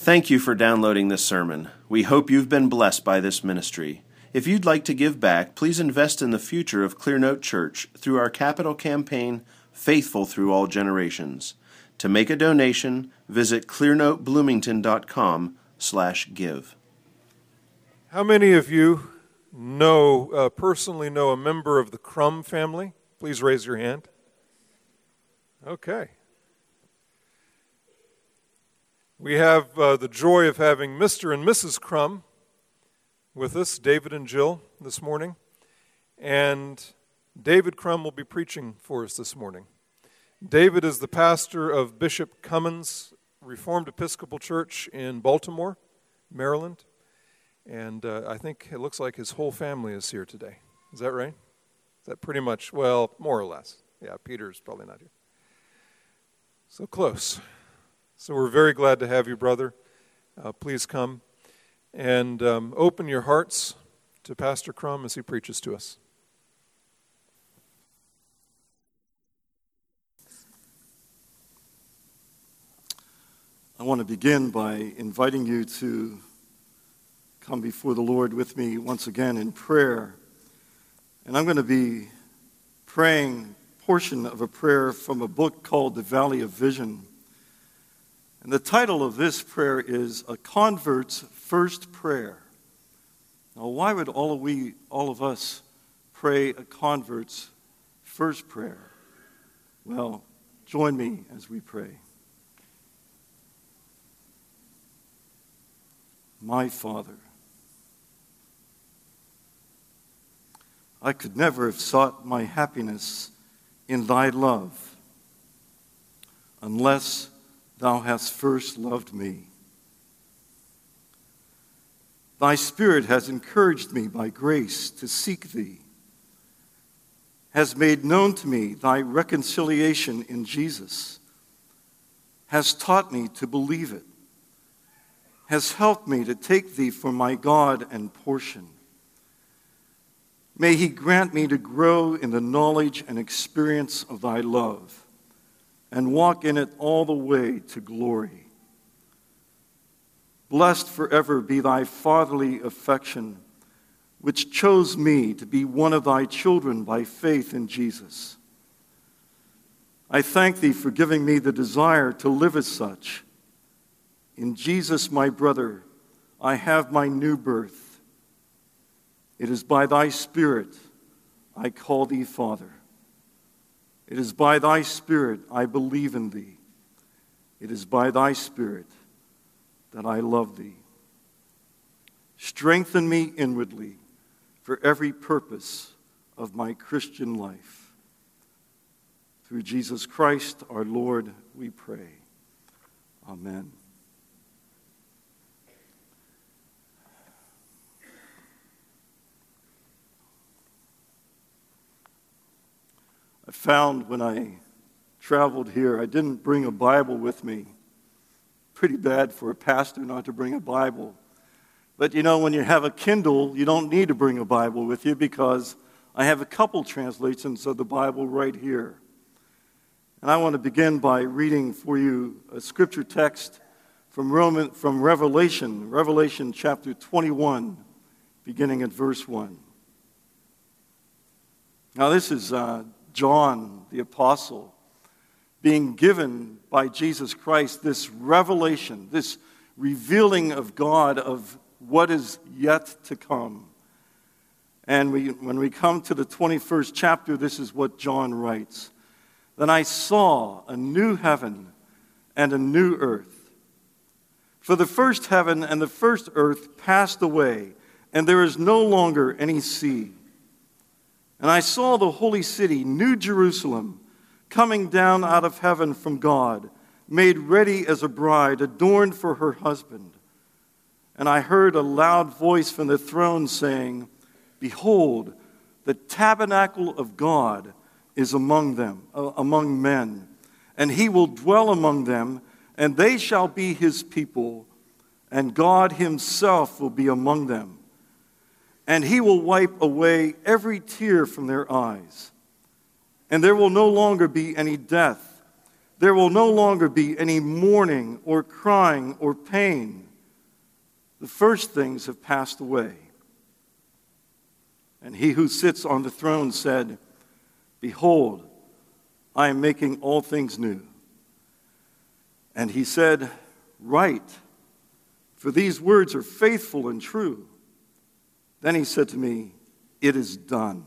Thank you for downloading this sermon. We hope you've been blessed by this ministry. If you'd like to give back, please invest in the future of Clearnote Church through our capital campaign, Faithful Through All Generations. To make a donation, visit clearnotebloomington.com slash give. How many of you know, uh, personally know a member of the Crum family? Please raise your hand. Okay. We have uh, the joy of having Mr. and Mrs. Crum with us, David and Jill, this morning. And David Crum will be preaching for us this morning. David is the pastor of Bishop Cummins Reformed Episcopal Church in Baltimore, Maryland. And uh, I think it looks like his whole family is here today. Is that right? Is that pretty much, well, more or less. Yeah, Peter's probably not here. So close. So we're very glad to have you, brother. Uh, please come and um, open your hearts to Pastor Crum as he preaches to us. I want to begin by inviting you to come before the Lord with me once again in prayer. And I'm going to be praying portion of a prayer from a book called The Valley of Vision. And the title of this prayer is A Convert's First Prayer. Now, why would all of we, all of us, pray a convert's first prayer? Well, join me as we pray. My Father, I could never have sought my happiness in thy love unless thou hast first loved me. Thy Spirit has encouraged me by grace to seek thee, has made known to me thy reconciliation in Jesus, has taught me to believe it, has helped me to take thee for my God and portion. May he grant me to grow in the knowledge and experience of thy love and walk in it all the way to glory. Blessed forever be thy fatherly affection, which chose me to be one of thy children by faith in Jesus. I thank thee for giving me the desire to live as such. In Jesus, my brother, I have my new birth. It is by thy Spirit I call thee Father. It is by thy Spirit I believe in thee. It is by thy Spirit that I love thee. Strengthen me inwardly for every purpose of my Christian life. Through Jesus Christ our Lord, we pray. Amen. I found when I traveled here, I didn't bring a Bible with me. Pretty bad for a pastor not to bring a Bible. But you know, when you have a Kindle, you don't need to bring a Bible with you because I have a couple translations of the Bible right here. And I want to begin by reading for you a scripture text from, Roman, from Revelation, Revelation chapter 21, beginning at verse 1. Now, this is uh, John the Apostle being given by Jesus Christ this revelation, this revealing of God of what is yet to come. And we, when we come to the 21st chapter, this is what John writes Then I saw a new heaven and a new earth. For the first heaven and the first earth passed away, and there is no longer any sea. And I saw the holy city, New Jerusalem, coming down out of heaven from God, made ready as a bride, adorned for her husband. And I heard a loud voice from the throne saying, Behold, the tabernacle of God is among them, uh, among men, and he will dwell among them, and they shall be his people, and God himself will be among them and he will wipe away every tear from their eyes. And there will no longer be any death, there will no longer be any mourning or crying or pain. The first things have passed away. And he who sits on the throne said, Behold, I am making all things new. And he said, Write, for these words are faithful and true. Then he said to me, It is done.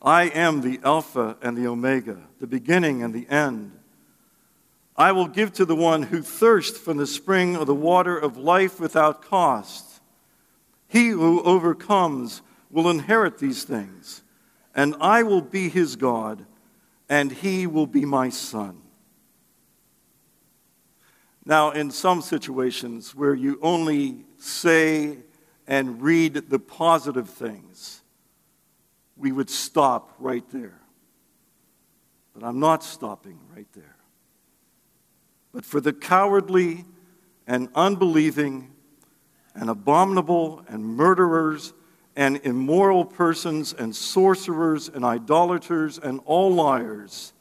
I am the Alpha and the Omega, the beginning and the end. I will give to the one who thirsts from the spring of the water of life without cost. He who overcomes will inherit these things, and I will be his God, and he will be my son. Now, in some situations where you only say and read the positive things, we would stop right there. But I'm not stopping right there. But for the cowardly and unbelieving and abominable and murderers and immoral persons and sorcerers and idolaters and all liars,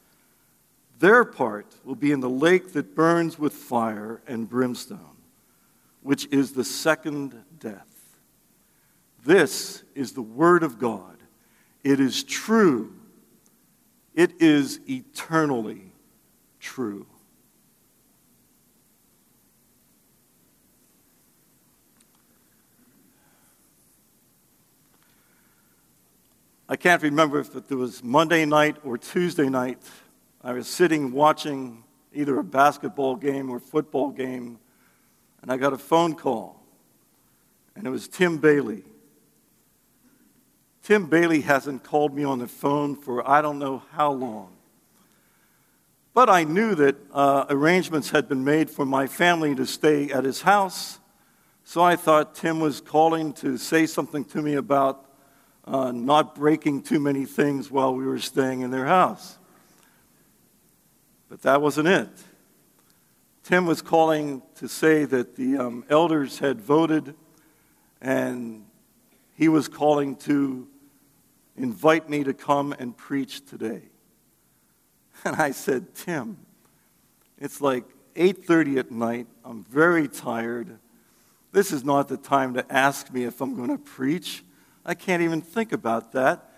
their part will be in the lake that burns with fire and brimstone, which is the second death. This is the Word of God. It is true. It is eternally true. I can't remember if it was Monday night or Tuesday night. I was sitting watching either a basketball game or football game, and I got a phone call, and it was Tim Bayly. Tim Bayly hasn't called me on the phone for I don't know how long. But I knew that uh, arrangements had been made for my family to stay at his house. So I thought Tim was calling to say something to me about uh, not breaking too many things while we were staying in their house. But that wasn't it. Tim was calling to say that the um, elders had voted and he was calling to invite me to come and preach today. And I said, Tim, it's like 8:30 at night. I'm very tired. This is not the time to ask me if I'm going to preach. I can't even think about that.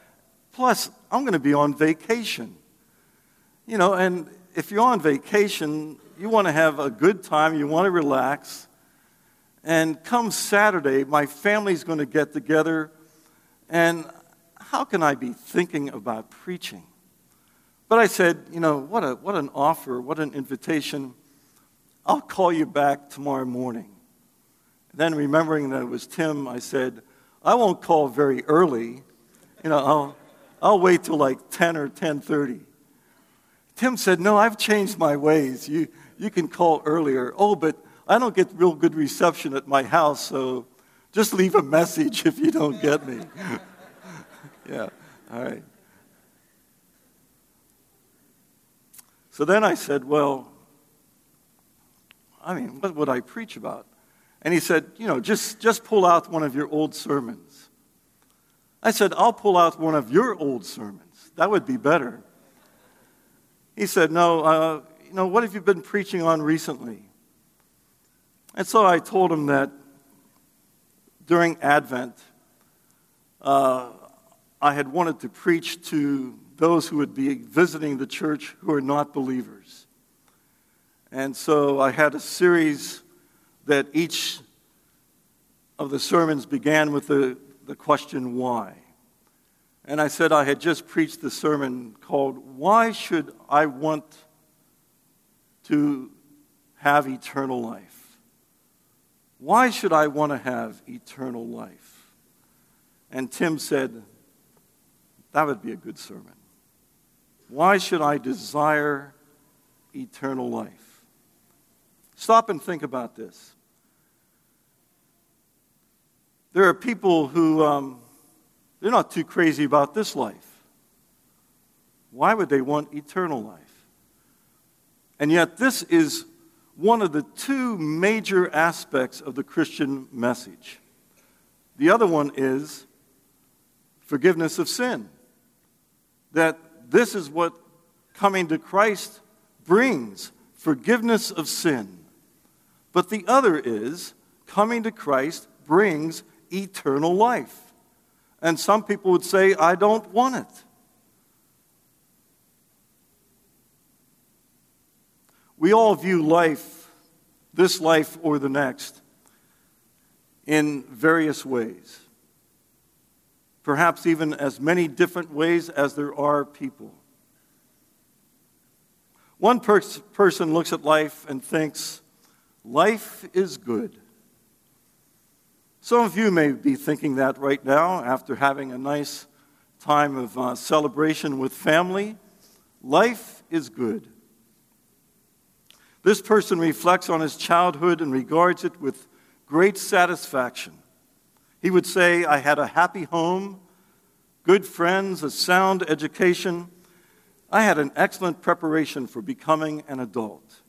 Plus, I'm going to be on vacation. You know, and if you're on vacation, you want to have a good time, you want to relax. And come Saturday, my family's going to get together, and how can I be thinking about preaching? But I said, you know, what, a, what an offer, what an invitation. I'll call you back tomorrow morning. Then, remembering that it was Tim, I said, I won't call very early. You know, I'll, I'll wait till like 10 or 10.30. Tim said, no, I've changed my ways. You, you can call earlier. Oh, but I don't get real good reception at my house, so just leave a message if you don't get me. yeah, all right. So then I said, Well, I mean, what would I preach about? And he said, You know, just, just pull out one of your old sermons. I said, I'll pull out one of your old sermons. That would be better. He said, No, uh, you know, what have you been preaching on recently? And so I told him that during Advent, uh, I had wanted to preach to those who would be visiting the church who are not believers. And so I had a series that each of the sermons began with the, the question, why? And I said I had just preached the sermon called, Why Should I Want to Have Eternal Life? Why should I want to have eternal life? And Tim said, that would be a good sermon. Why should I desire eternal life? Stop and think about this. There are people who, um, they're not too crazy about this life. Why would they want eternal life? And yet, this is one of the two major aspects of the Christian message. The other one is forgiveness of sin that this is what coming to Christ brings forgiveness of sin, but the other is coming to Christ brings eternal life. And some people would say, I don't want it. We all view life, this life or the next, in various ways. Perhaps even as many different ways as there are people. One pers- person looks at life and thinks, life is good. Some of you may be thinking that right now after having a nice time of uh, celebration with family. Life is good. This person reflects on his childhood and regards it with great satisfaction. He would say, I had a happy home, good friends, a sound education. I had an excellent preparation for becoming an adult.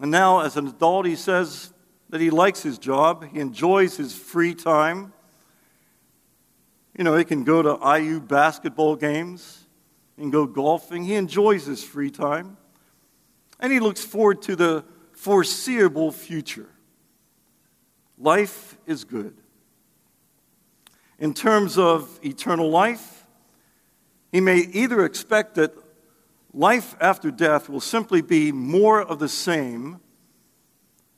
And now, as an adult, he says that he likes his job, he enjoys his free time. You know, he can go to IU basketball games, can go golfing. He enjoys his free time and he looks forward to the foreseeable future. Life is good. In terms of eternal life, he may either expect that life after death will simply be more of the same,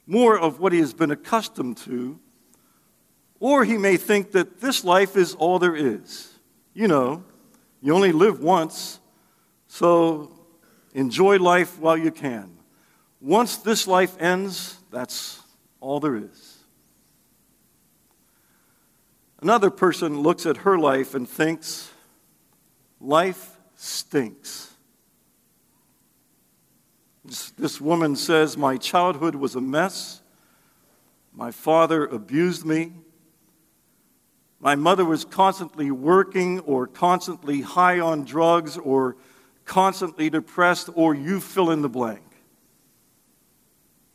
more of what he has been accustomed to, or he may think that this life is all there is. You know, you only live once, so Enjoy life while you can. Once this life ends, that's all there is. Another person looks at her life and thinks, life stinks. This, woman says, My childhood was a mess. My father abused me. My mother was constantly working or constantly high on drugs or constantly depressed, or you fill in the blank.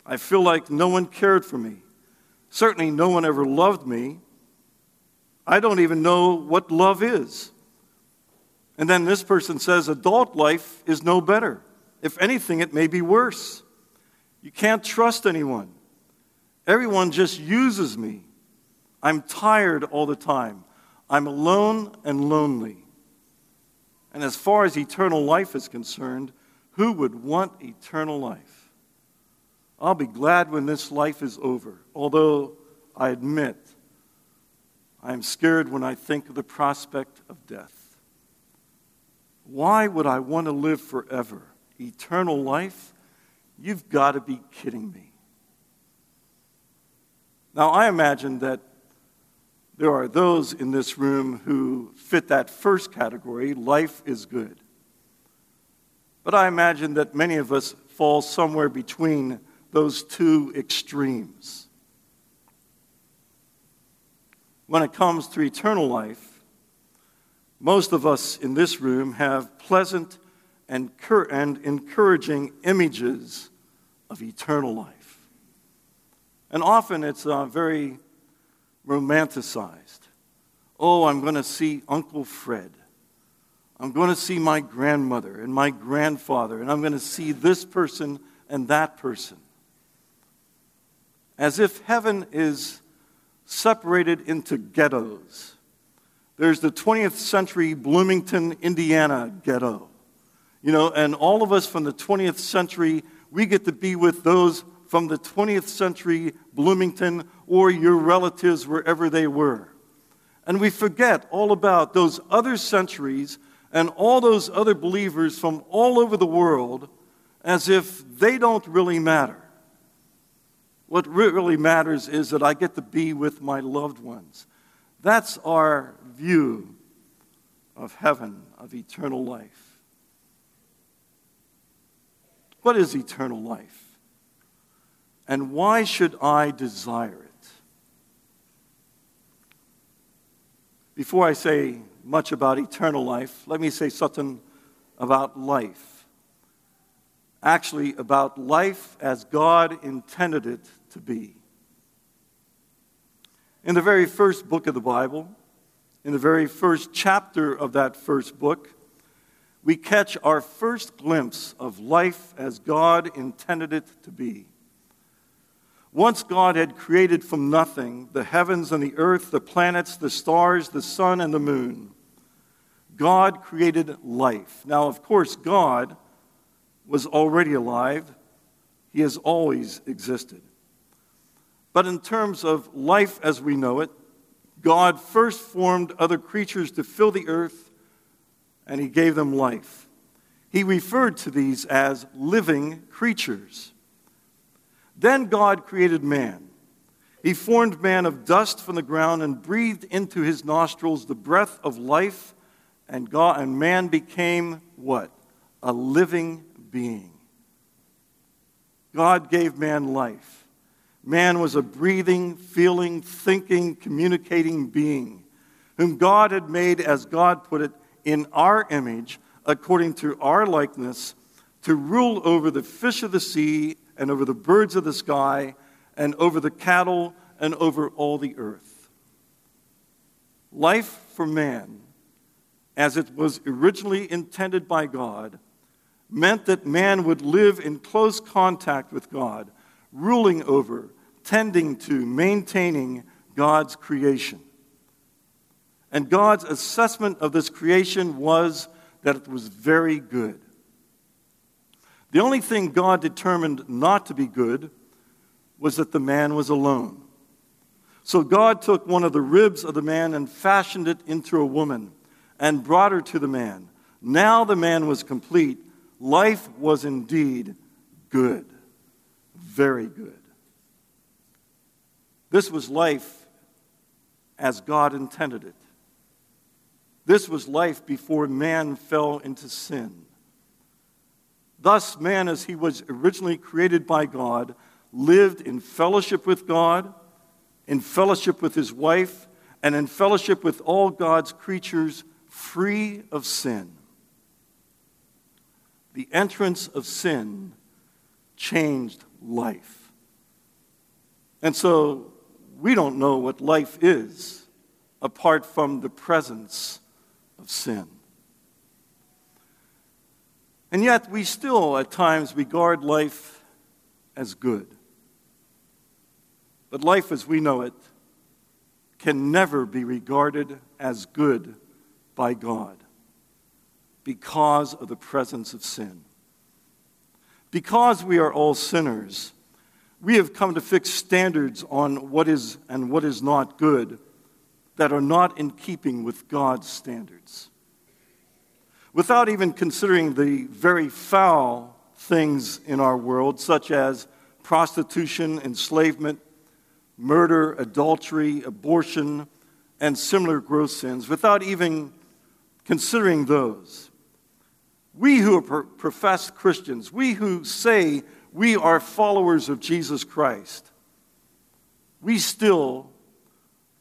I feel like no one cared for me. Certainly, no one ever loved me. I don't even know what love is. And then this person says adult life is no better. If anything, it may be worse. You can't trust anyone. Everyone just uses me. I'm tired all the time. I'm alone and lonely. And as far as eternal life is concerned, who would want eternal life? I'll be glad when this life is over, although I admit I am scared when I think of the prospect of death. Why would I want to live forever? Eternal life? You've got to be kidding me. Now, I imagine that there are those in this room who fit that first category life is good. But I imagine that many of us fall somewhere between those two extremes. When it comes to eternal life, most of us in this room have pleasant and, and encouraging images of eternal life. And often it's uh, very romanticized. Oh, I'm going to see Uncle Fred. I'm going to see my grandmother and my grandfather, and I'm going to see this person and that person. As if heaven is separated into ghettos. There's the 20th century Bloomington, Indiana ghetto. You know, and all of us from the 20th century, we get to be with those from the 20th century Bloomington or your relatives wherever they were. And we forget all about those other centuries and all those other believers from all over the world as if they don't really matter. What really matters is that I get to be with my loved ones. That's our view of heaven, of eternal life. What is eternal life? And why should I desire it? Before I say much about eternal life, let me say something about life. Actually, about life as God intended it to be. In the very first book of the Bible, in the very first chapter of that first book, we catch our first glimpse of life as God intended it to be. Once God had created from nothing the heavens and the earth, the planets, the stars, the sun, and the moon, God created life. Now, of course, God was already alive, He has always existed. But in terms of life as we know it, God first formed other creatures to fill the earth, and He gave them life. He referred to these as living creatures. Then God created man. He formed man of dust from the ground and breathed into his nostrils the breath of life, and, God, and man became what? A living being. God gave man life. Man was a breathing, feeling, thinking, communicating being whom God had made, as God put it, in our image, according to our likeness, to rule over the fish of the sea and over the birds of the sky and over the cattle and over all the earth. Life for man, as it was originally intended by God, meant that man would live in close contact with God ruling over, tending to, maintaining God's creation. And God's assessment of this creation was that it was very good. The only thing God determined not to be good was that the man was alone. So God took one of the ribs of the man and fashioned it into a woman and brought her to the man. Now the man was complete. Life was indeed good very good. This was life as God intended it. This was life before man fell into sin. Thus, man, as he was originally created by God, lived in fellowship with God, in fellowship with his wife, and in fellowship with all God's creatures, free of sin. The entrance of sin changed life. And so we don't know what life is apart from the presence of sin. And yet we still at times regard life as good. But life as we know it can never be regarded as good by God because of the presence of sin. Because we are all sinners, we have come to fix standards on what is and what is not good that are not in keeping with God's standards. Without even considering the very foul things in our world, such as prostitution, enslavement, murder, adultery, abortion, and similar gross sins, without even considering those, we who are professed Christians, we who say we are followers of Jesus Christ, we still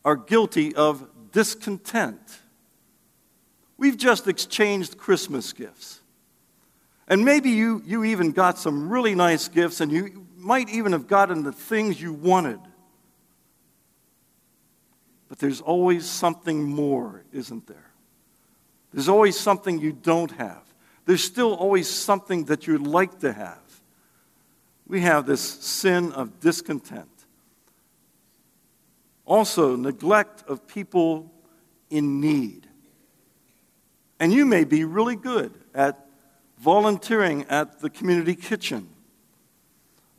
are guilty of discontent. We've just exchanged Christmas gifts. And maybe you, you even got some really nice gifts, and you might even have gotten the things you wanted. But there's always something more, isn't there? There's always something you don't have there's still always something that you'd like to have. We have this sin of discontent. Also, neglect of people in need. And you may be really good at volunteering at the community kitchen,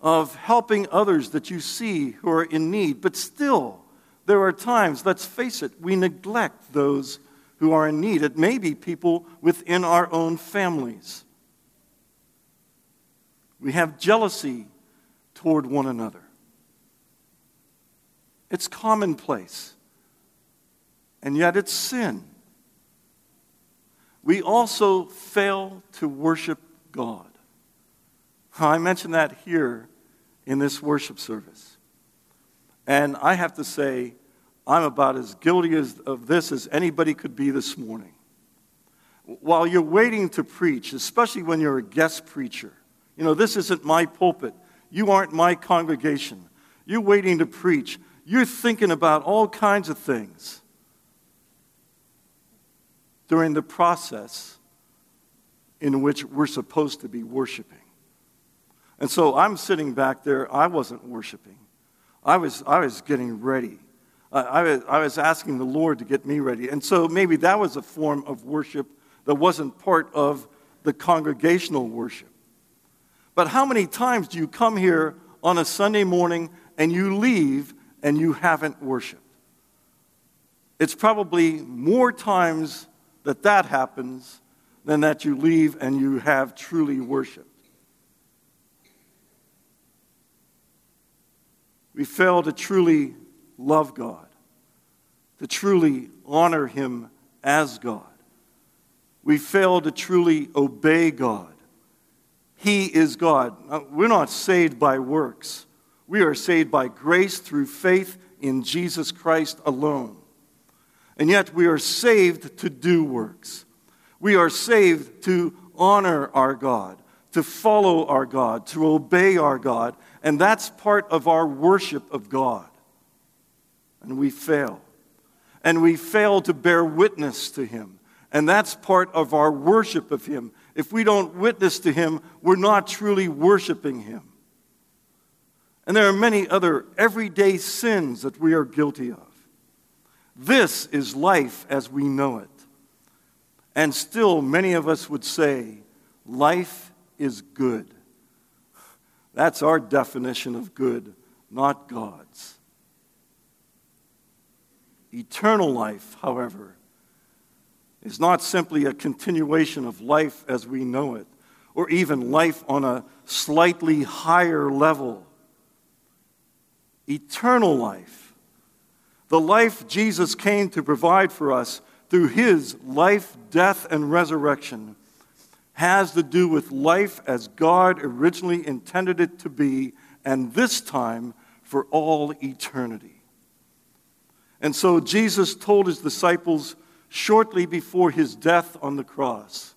of helping others that you see who are in need, but still, there are times, let's face it, we neglect those who are in need. It may be people within our own families. We have jealousy toward one another. It's commonplace, and yet it's sin. We also fail to worship God. I mentioned that here in this worship service. And I have to say, I'm about as guilty as, of this as anybody could be this morning. While you're waiting to preach, especially when you're a guest preacher, you know, this isn't my pulpit. You aren't my congregation. You're waiting to preach. You're thinking about all kinds of things during the process in which we're supposed to be worshiping. And so I'm sitting back there, I wasn't worshiping. I was, I was getting ready. I, was, I was asking the Lord to get me ready. And so maybe that was a form of worship that wasn't part of the congregational worship. But how many times do you come here on a Sunday morning and you leave and you haven't worshiped? It's probably more times that that happens than that you leave and you have truly worshiped. We fail to truly love God, to truly honor Him as God. We fail to truly obey God. He is God. We're not saved by works. We are saved by grace through faith in Jesus Christ alone. And yet we are saved to do works. We are saved to honor our God, to follow our God, to obey our God. And that's part of our worship of God. And we fail. And we fail to bear witness to Him. And that's part of our worship of Him. If we don't witness to Him, we're not truly worshiping Him. And there are many other everyday sins that we are guilty of. This is life as we know it. And still, many of us would say, life is good. That's our definition of good, not God's. Eternal life, however, is not simply a continuation of life as we know it, or even life on a slightly higher level. Eternal life, the life Jesus came to provide for us through his life, death, and resurrection, has to do with life as God originally intended it to be, and this time for all eternity. And so Jesus told his disciples shortly before his death on the cross.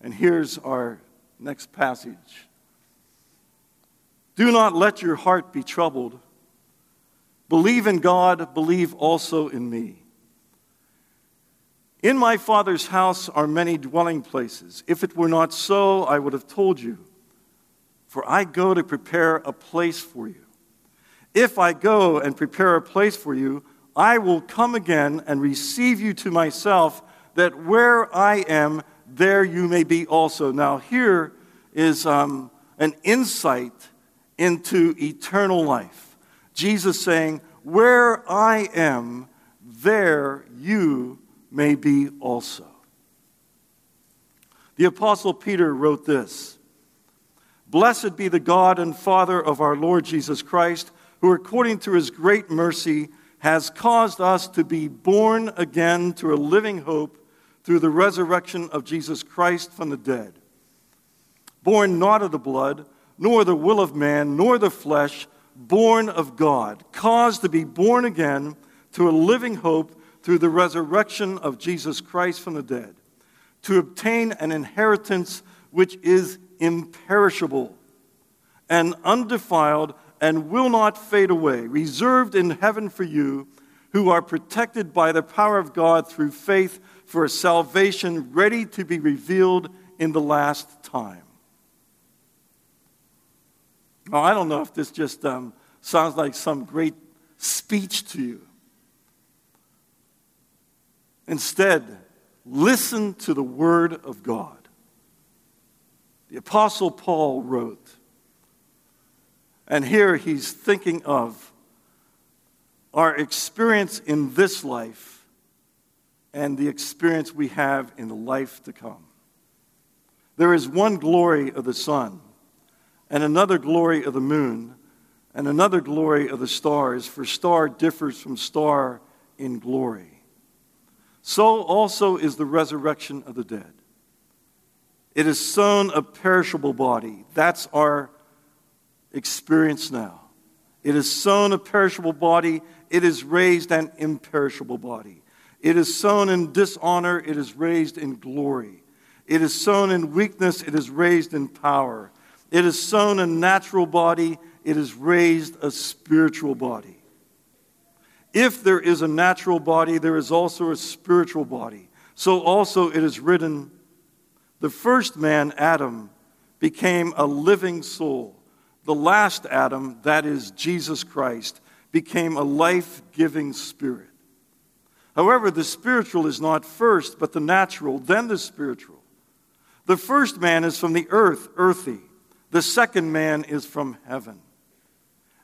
And here's our next passage Do not let your heart be troubled. Believe in God, believe also in me. In my Father's house are many dwelling places. If it were not so, I would have told you. For I go to prepare a place for you. If I go and prepare a place for you, I will come again and receive you to myself, that where I am, there you may be also. Now, here is um, an insight into eternal life. Jesus saying, Where I am, there you may be also. The Apostle Peter wrote this Blessed be the God and Father of our Lord Jesus Christ, who according to his great mercy has caused us to be born again to a living hope through the resurrection of Jesus Christ from the dead. Born not of the blood, nor the will of man, nor the flesh, born of God, caused to be born again to a living hope through the resurrection of Jesus Christ from the dead, to obtain an inheritance which is imperishable and undefiled and will not fade away, reserved in heaven for you who are protected by the power of God through faith for a salvation ready to be revealed in the last time. Now, I don't know if this just um, sounds like some great speech to you. Instead, listen to the Word of God. The Apostle Paul wrote, and here he's thinking of our experience in this life and the experience we have in the life to come. There is one glory of the sun, and another glory of the moon, and another glory of the stars, for star differs from star in glory. So also is the resurrection of the dead. It is sown a perishable body. That's our experience now. It is sown a perishable body, it is raised an imperishable body. It is sown in dishonor, it is raised in glory. It is sown in weakness, it is raised in power. It is sown a natural body, it is raised a spiritual body. If there is a natural body, there is also a spiritual body. So also it is written, The first man, Adam, became a living soul. The last Adam, that is Jesus Christ, became a life giving spirit. However, the spiritual is not first, but the natural, then the spiritual. The first man is from the earth, earthy. The second man is from heaven.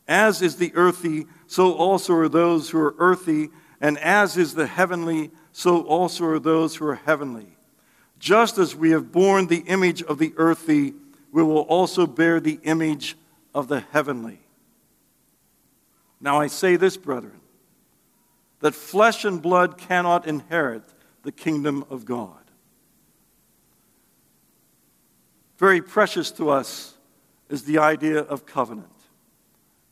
As is the earthy, so also are those who are earthy, and as is the heavenly, so also are those who are heavenly. Just as we have borne the image of the earthy, we will also bear the image of the heavenly. Now I say this, brethren, that flesh and blood cannot inherit the kingdom of God. Very precious to us is the idea of covenant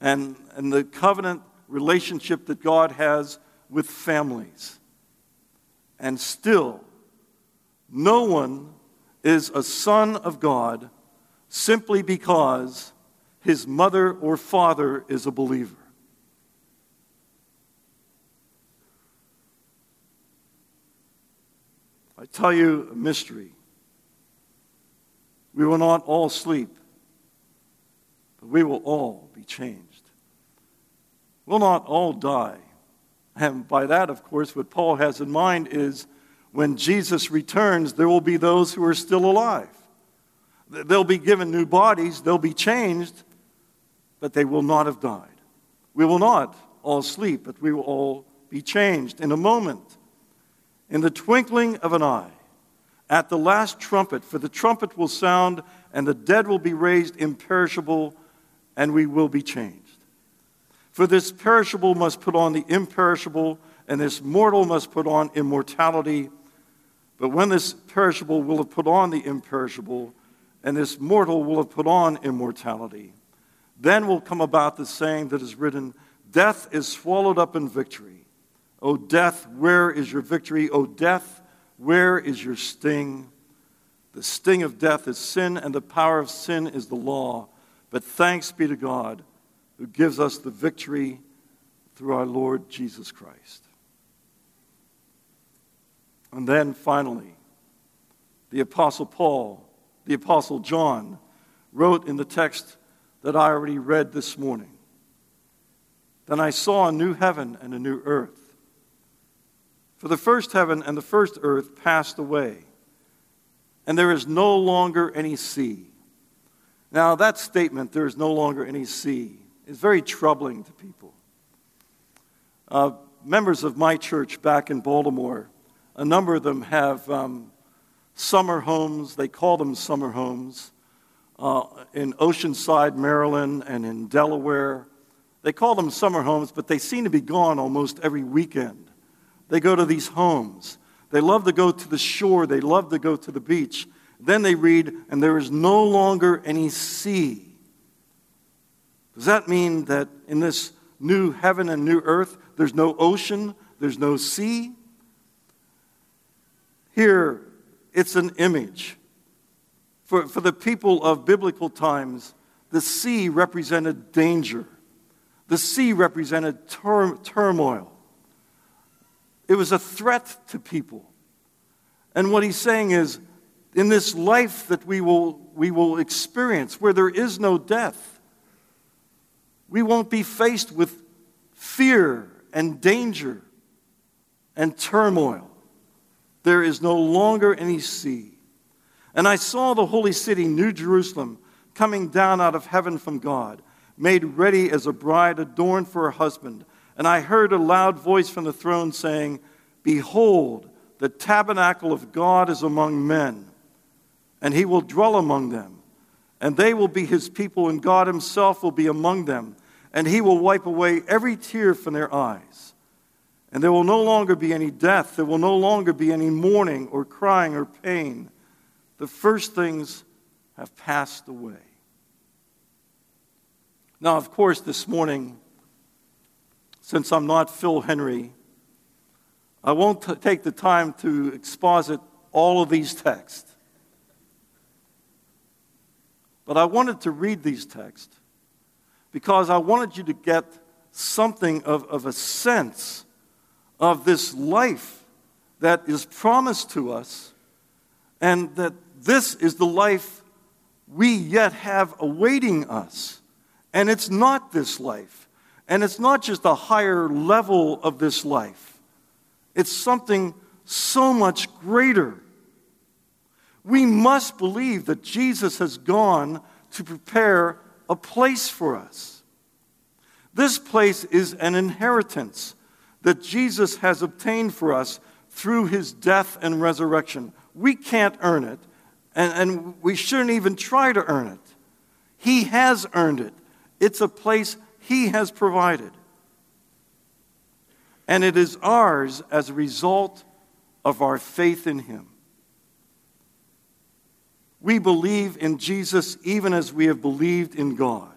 and, and the covenant relationship that God has with families. And still, no one is a son of God simply because his mother or father is a believer. I tell you a mystery. We will not all sleep, but we will all be changed. We'll not all die. And by that, of course, what Paul has in mind is when Jesus returns, there will be those who are still alive. They'll be given new bodies, they'll be changed, but they will not have died. We will not all sleep, but we will all be changed in a moment, in the twinkling of an eye, at the last trumpet, for the trumpet will sound, and the dead will be raised imperishable, and we will be changed. For this perishable must put on the imperishable, and this mortal must put on immortality. But when this perishable will have put on the imperishable, and this mortal will have put on immortality, then will come about the saying that is written Death is swallowed up in victory. O death, where is your victory? O death, where is your sting? The sting of death is sin, and the power of sin is the law. But thanks be to God who gives us the victory through our Lord Jesus Christ. And then finally, the Apostle Paul, the Apostle John, wrote in the text that I already read this morning Then I saw a new heaven and a new earth. For the first heaven and the first earth passed away, and there is no longer any sea. Now, that statement, there is no longer any sea, is very troubling to people. Uh, members of my church back in Baltimore a number of them have um, summer homes. They call them summer homes uh, in Oceanside, Maryland, and in Delaware. They call them summer homes, but they seem to be gone almost every weekend. They go to these homes. They love to go to the shore. They love to go to the beach. Then they read, and there is no longer any sea. Does that mean that in this new heaven and new earth, there's no ocean, there's no sea? Here, it's an image. For, for the people of biblical times, the sea represented danger, the sea represented tur- turmoil. It was a threat to people. And what he's saying is, in this life that we will, we will experience, where there is no death, we won't be faced with fear and danger and turmoil. There is no longer any sea. And I saw the holy city, New Jerusalem, coming down out of heaven from God, made ready as a bride adorned for her husband. And I heard a loud voice from the throne saying, Behold, the tabernacle of God is among men, and he will dwell among them. And they will be his people, and God himself will be among them, and he will wipe away every tear from their eyes. And there will no longer be any death. There will no longer be any mourning or crying or pain. The first things have passed away. Now, of course, this morning, since I'm not Phil Henry, I won't t- take the time to exposit all of these texts. But I wanted to read these texts because I wanted you to get something of, of a sense of this life that is promised to us and that this is the life we yet have awaiting us. And it's not this life. And it's not just a higher level of this life, it's something so much greater. We must believe that Jesus has gone to prepare a place for us. This place is an inheritance that Jesus has obtained for us through his death and resurrection. We can't earn it, and, and we shouldn't even try to earn it. He has earned it. It's a place he has provided. And it is ours as a result of our faith in him. We believe in Jesus even as we have believed in God.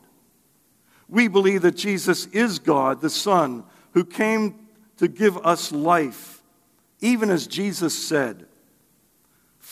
We believe that Jesus is God, the Son, who came to give us life, even as Jesus said,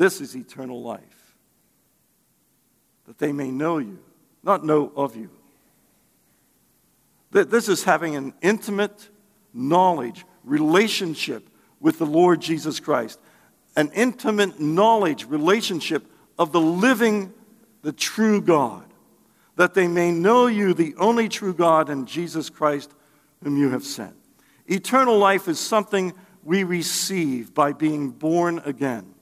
This is eternal life, that they may know you, not know of you. This is having an intimate knowledge, relationship with the Lord Jesus Christ, an intimate knowledge, relationship of the living, the true God that they may know you, the only true God, and Jesus Christ, whom you have sent. Eternal life is something we receive by being born again.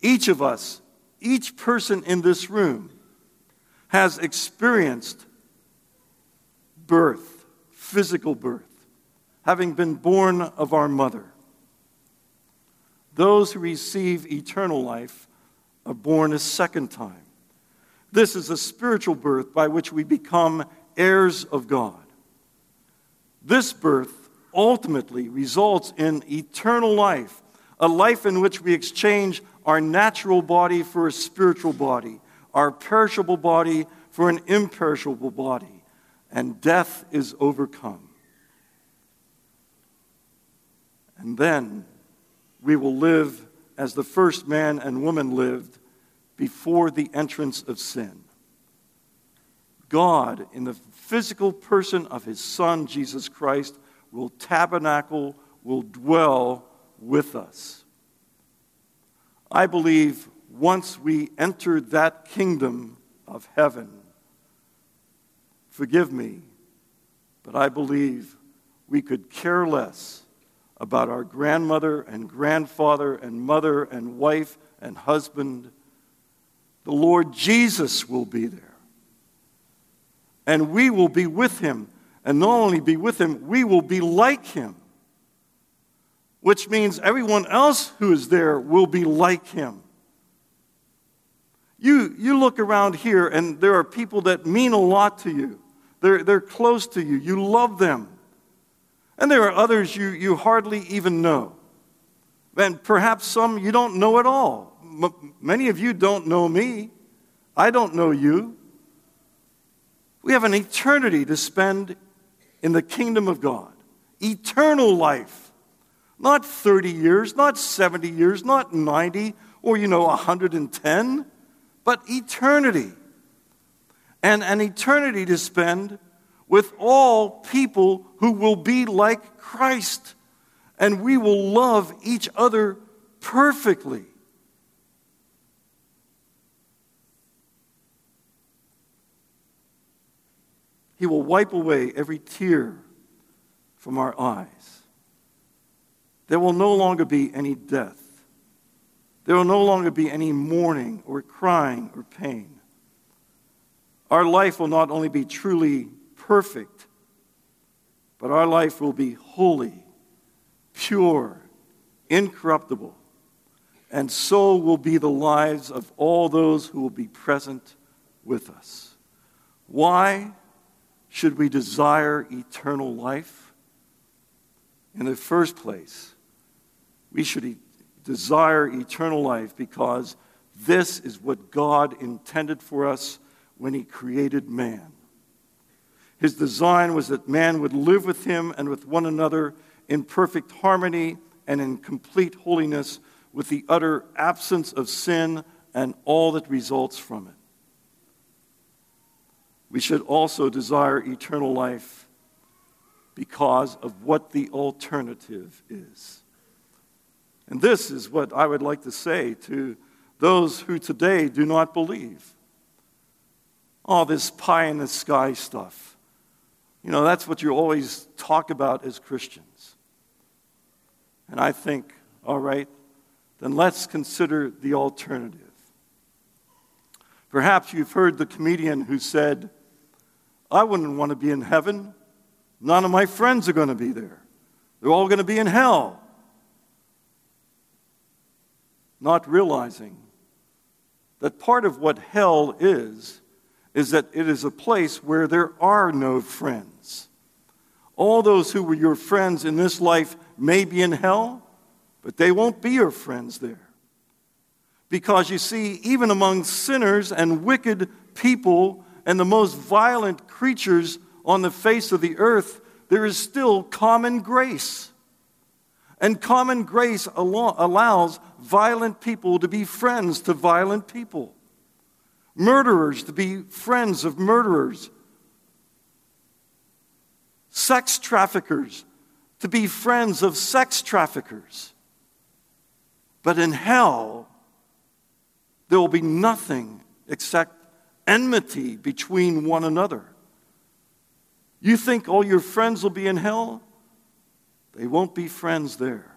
Each of us, each person in this room, has experienced birth, physical birth, having been born of our mother. Those who receive eternal life are born a second time. This is a spiritual birth by which we become heirs of God. This birth ultimately results in eternal life, a life in which we exchange our natural body for a spiritual body, our perishable body for an imperishable body, and death is overcome. And then we will live as the first man and woman lived before the entrance of sin. God, in the physical person of his Son, Jesus Christ, will tabernacle, will dwell with us. I believe once we enter that kingdom of heaven, forgive me, but I believe we could care less about our grandmother and grandfather and mother and wife and husband the Lord Jesus will be there. And we will be with him. And not only be with him, we will be like him. Which means everyone else who is there will be like him. You, you look around here, and there are people that mean a lot to you. They're, they're close to you. You love them. And there are others you, you hardly even know. And perhaps some you don't know at all. M- many of you don't know me. I don't know you. We have an eternity to spend in the kingdom of God. Eternal life. Not 30 years, not 70 years, not 90 or, you know, 110, but eternity. And an eternity to spend with all people who will be like Christ. And we will love each other perfectly. He will wipe away every tear from our eyes. There will no longer be any death. There will no longer be any mourning or crying or pain. Our life will not only be truly perfect, but our life will be holy, pure, incorruptible, and so will be the lives of all those who will be present with us. Why? should we desire eternal life? In the first place, we should desire eternal life because This is what God intended for us when He created man. His design was that man would live with Him and with one another in perfect harmony and in complete holiness, with the utter absence of sin and all that results from it. We should also desire eternal life because of what the alternative is. And this is what I would like to say to those who today do not believe. All this pie in the sky stuff. You know, that's what you always talk about as Christians. And I think, all right, then let's consider the alternative. Perhaps you've heard the comedian who said, I wouldn't want to be in heaven. None of my friends are going to be there. They're all going to be in hell. Not realizing that part of what hell is, is that it is a place where there are no friends. All those who were your friends in this life may be in hell, but they won't be your friends there. Because you see, even among sinners and wicked people and the most violent creatures on the face of the earth, there is still common grace. And common grace allows violent people to be friends to violent people, murderers to be friends of murderers, sex traffickers to be friends of sex traffickers. But in hell, there will be nothing except enmity between one another. You think all your friends will be in hell? They won't be friends there.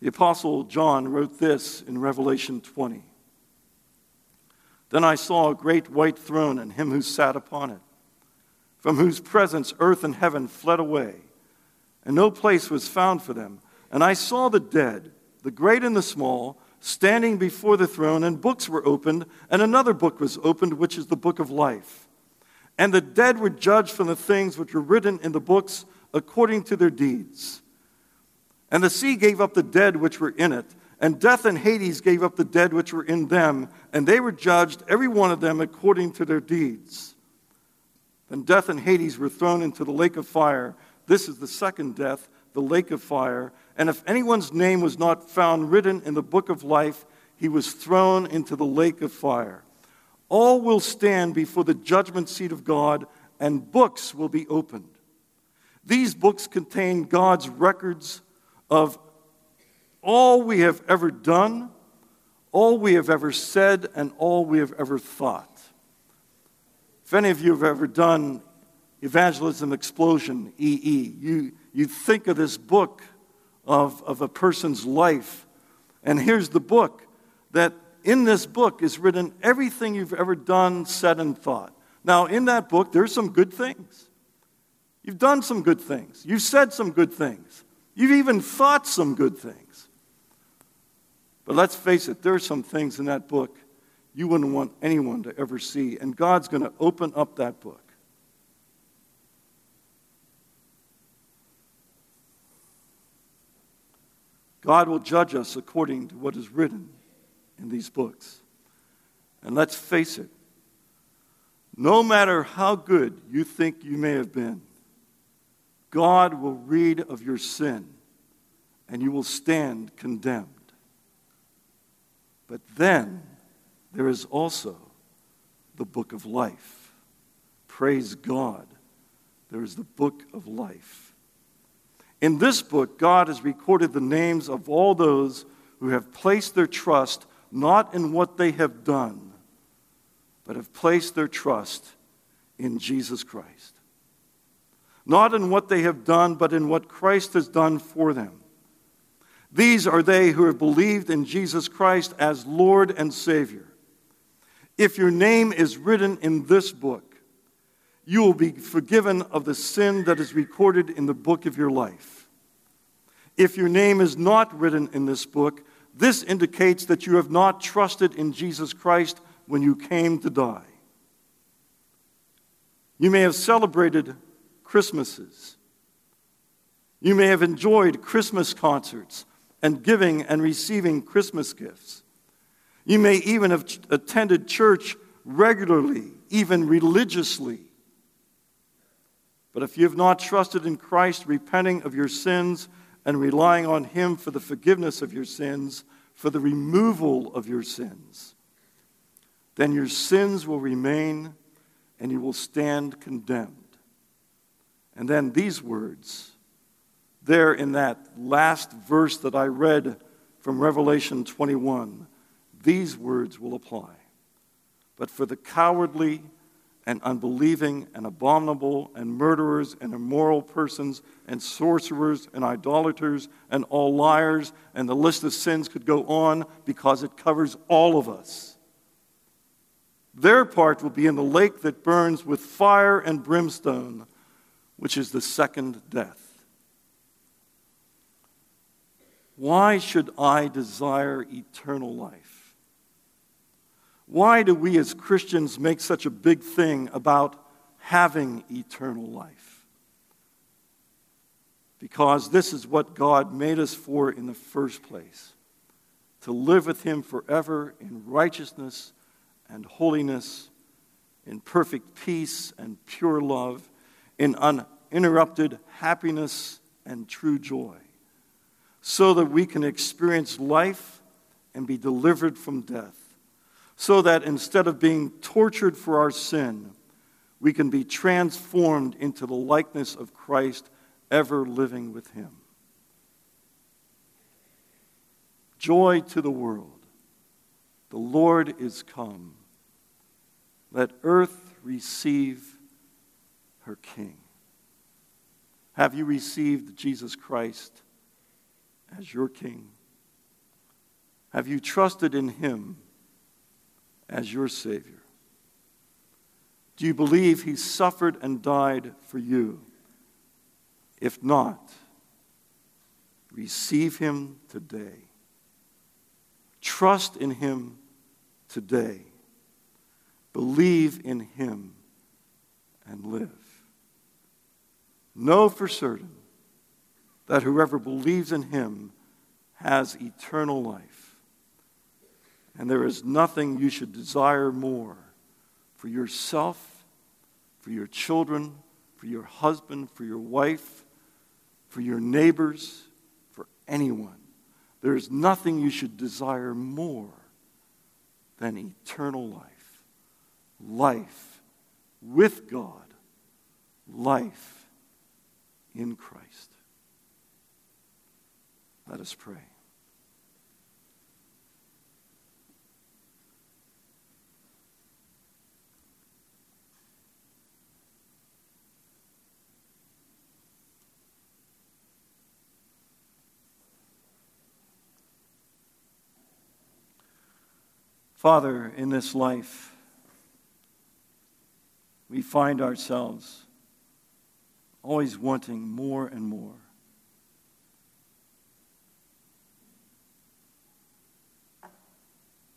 The Apostle John wrote this in Revelation 20. Then I saw a great white throne and him who sat upon it, from whose presence earth and heaven fled away, and no place was found for them. And I saw the dead, the great and the small, standing before the throne, and books were opened, and another book was opened, which is the book of life. And the dead were judged from the things which were written in the books according to their deeds. And the sea gave up the dead which were in it, and death and Hades gave up the dead which were in them, and they were judged, every one of them, according to their deeds. Then death and Hades were thrown into the lake of fire. This is the second death, the lake of fire. And if anyone's name was not found written in the book of life, he was thrown into the lake of fire. All will stand before the judgment seat of God, and books will be opened. These books contain God's records of all we have ever done, all we have ever said, and all we have ever thought. If any of you have ever done Evangelism Explosion, EE, you, you think of this book of, of a person's life. And here's the book that in this book is written everything you've ever done, said, and thought. Now, in that book, there's some good things. You've done some good things. You've said some good things. You've even thought some good things. But let's face it, there are some things in that book you wouldn't want anyone to ever see. And God's going to open up that book. God will judge us according to what is written in these books. And let's face it, no matter how good you think you may have been, God will read of your sin and you will stand condemned. But then there is also the book of life. Praise God. There is the book of life. In this book, God has recorded the names of all those who have placed their trust not in what they have done, but have placed their trust in Jesus Christ. Not in what they have done, but in what Christ has done for them. These are they who have believed in Jesus Christ as Lord and Savior. If your name is written in this book, you will be forgiven of the sin that is recorded in the book of your life. If your name is not written in this book, this indicates that you have not trusted in Jesus Christ when you came to die. You may have celebrated Christmases. You may have enjoyed Christmas concerts, and giving and receiving Christmas gifts. You may even have attended church regularly, even religiously. But if you have not trusted in Christ, repenting of your sins and relying on Him for the forgiveness of your sins, for the removal of your sins, then your sins will remain and you will stand condemned. And then these words, there in that last verse that I read from Revelation 21, these words will apply. But for the cowardly, and unbelieving and abominable and murderers and immoral persons and sorcerers and idolaters and all liars, and the list of sins could go on because it covers all of us. Their part will be in the lake that burns with fire and brimstone, which is the second death. Why should I desire eternal life? Why do we as Christians make such a big thing about having eternal life? Because this is what God made us for in the first place to live with Him forever in righteousness and holiness, in perfect peace and pure love, in uninterrupted happiness and true joy, so that we can experience life and be delivered from death so that instead of being tortured for our sin, we can be transformed into the likeness of Christ, ever living with Him. Joy to the world. The Lord is come. Let earth receive her King. Have you received Jesus Christ as your King? Have you trusted in Him? as your Savior? Do you believe He suffered and died for you? If not, receive Him today. Trust in Him today. Believe in Him and live. Know for certain that whoever believes in Him has eternal life. And there is nothing you should desire more for yourself, for your children, for your husband, for your wife, for your neighbors, for anyone. There is nothing you should desire more than eternal life. Life with God. Life in Christ. Let us pray. Father, in this life, we find ourselves always wanting more and more.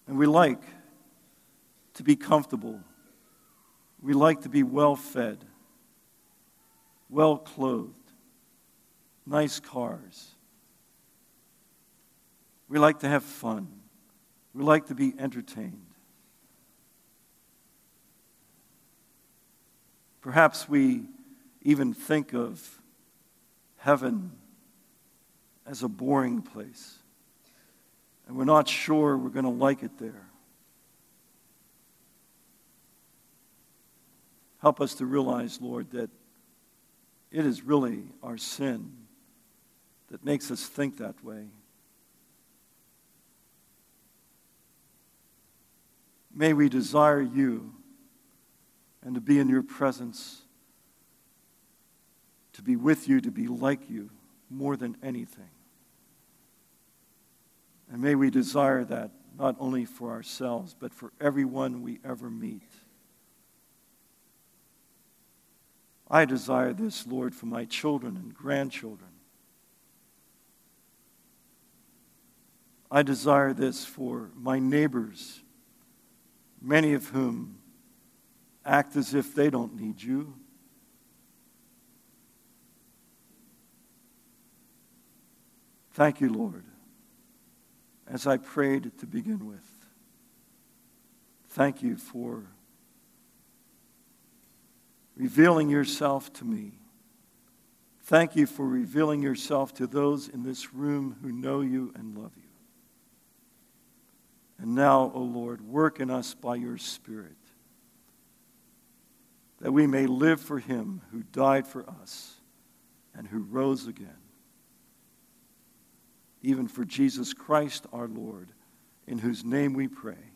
And we like to be comfortable. We like to be well fed, well clothed, nice cars. We like to have fun. We like to be entertained. Perhaps we even think of heaven as a boring place, and we're not sure we're going to like it there. Help us to realize, Lord, that it is really our sin that makes us think that way. May we desire you and to be in your presence, to be with you, to be like you more than anything. And may we desire that not only for ourselves, but for everyone we ever meet. I desire this, Lord, for my children and grandchildren. I desire this for my neighbors many of whom act as if they don't need you. Thank you, Lord, as I prayed to begin with. Thank you for revealing yourself to me. Thank you for revealing yourself to those in this room who know you and love you. And now, O oh Lord, work in us by your Spirit that we may live for him who died for us and who rose again. Even for Jesus Christ our Lord, in whose name we pray.